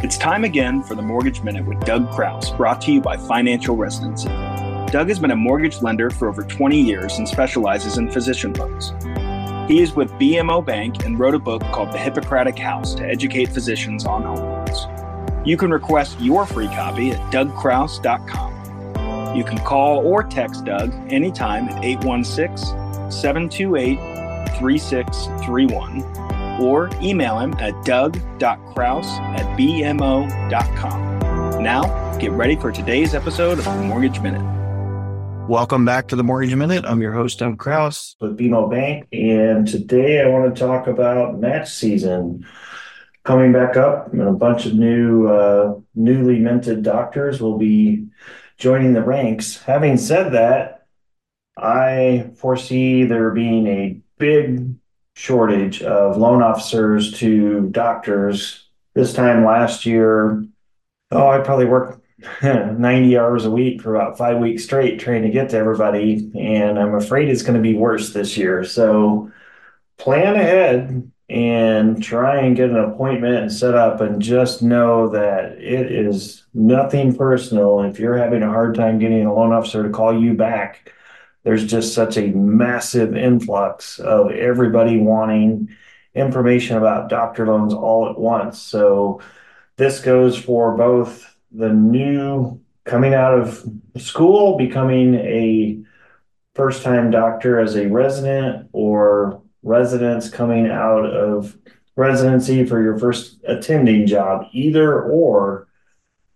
It's time again for the Mortgage Minute with Doug Crouse, brought to you by Financial Residency. Doug has been a mortgage lender for over 20 years and specializes in physician loans. He is with BMO Bank and wrote a book called The Hippocratic House to educate physicians on home loans. You can request your free copy at dougcrouse.com. You can call or text Doug anytime at 816 728 3631 or email him at doug.crouse at bmo.com. Now, get ready for today's episode of the Mortgage Minute. Welcome back to the Mortgage Minute. I'm your host, Doug Crouse with BMO Bank. And today I want to talk about match season coming back up. And a bunch of new, uh, newly minted doctors will be joining the ranks. Having said that, I foresee there being a big shortage of loan officers to doctors. This time last year, oh, I probably worked 90 hours a week for about five weeks straight trying to get to everybody. And I'm afraid it's going to be worse this year. So plan ahead and try and get an appointment and set up and just know that it is nothing personal. If you're having a hard time getting a loan officer to call you back, there's just such a massive influx of everybody wanting information about doctor loans all at once. So this goes for both the new coming out of school, becoming a first time doctor as a resident, or residents coming out of residency for your first attending job, either or.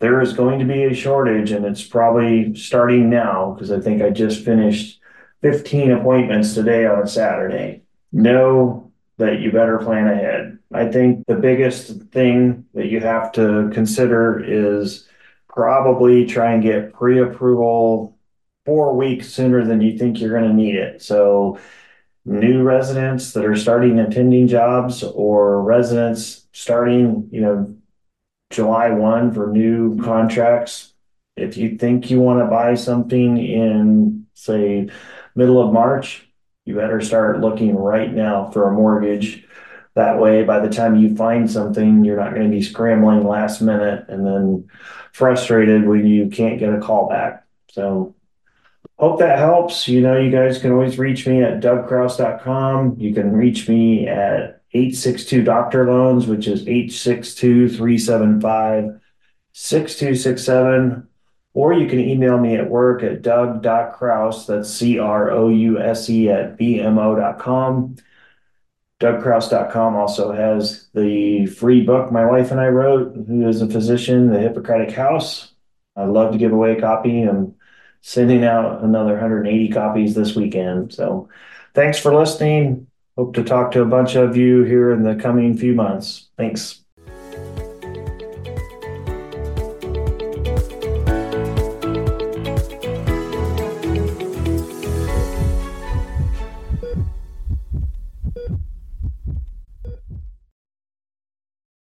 There is going to be a shortage, and it's probably starting now because I think I just finished 15 appointments today on a Saturday. Know that you better plan ahead. I think the biggest thing that you have to consider is probably try and get pre approval four weeks sooner than you think you're going to need it. So, new residents that are starting attending jobs or residents starting, you know, July 1 for new contracts. If you think you want to buy something in, say, middle of March, you better start looking right now for a mortgage. That way, by the time you find something, you're not going to be scrambling last minute and then frustrated when you can't get a call back. So, hope that helps. You know, you guys can always reach me at dougcrouse.com. You can reach me at 862 Doctor Loans, which is 862 375 6267 or you can email me at work at doug.crouse, that's C R O U S E, at bmo.com. DougCrouse.com also has the free book my wife and I wrote, who is a physician, The Hippocratic House. I'd love to give away a copy. I'm sending out another 180 copies this weekend. So thanks for listening. Hope to talk to a bunch of you here in the coming few months. Thanks.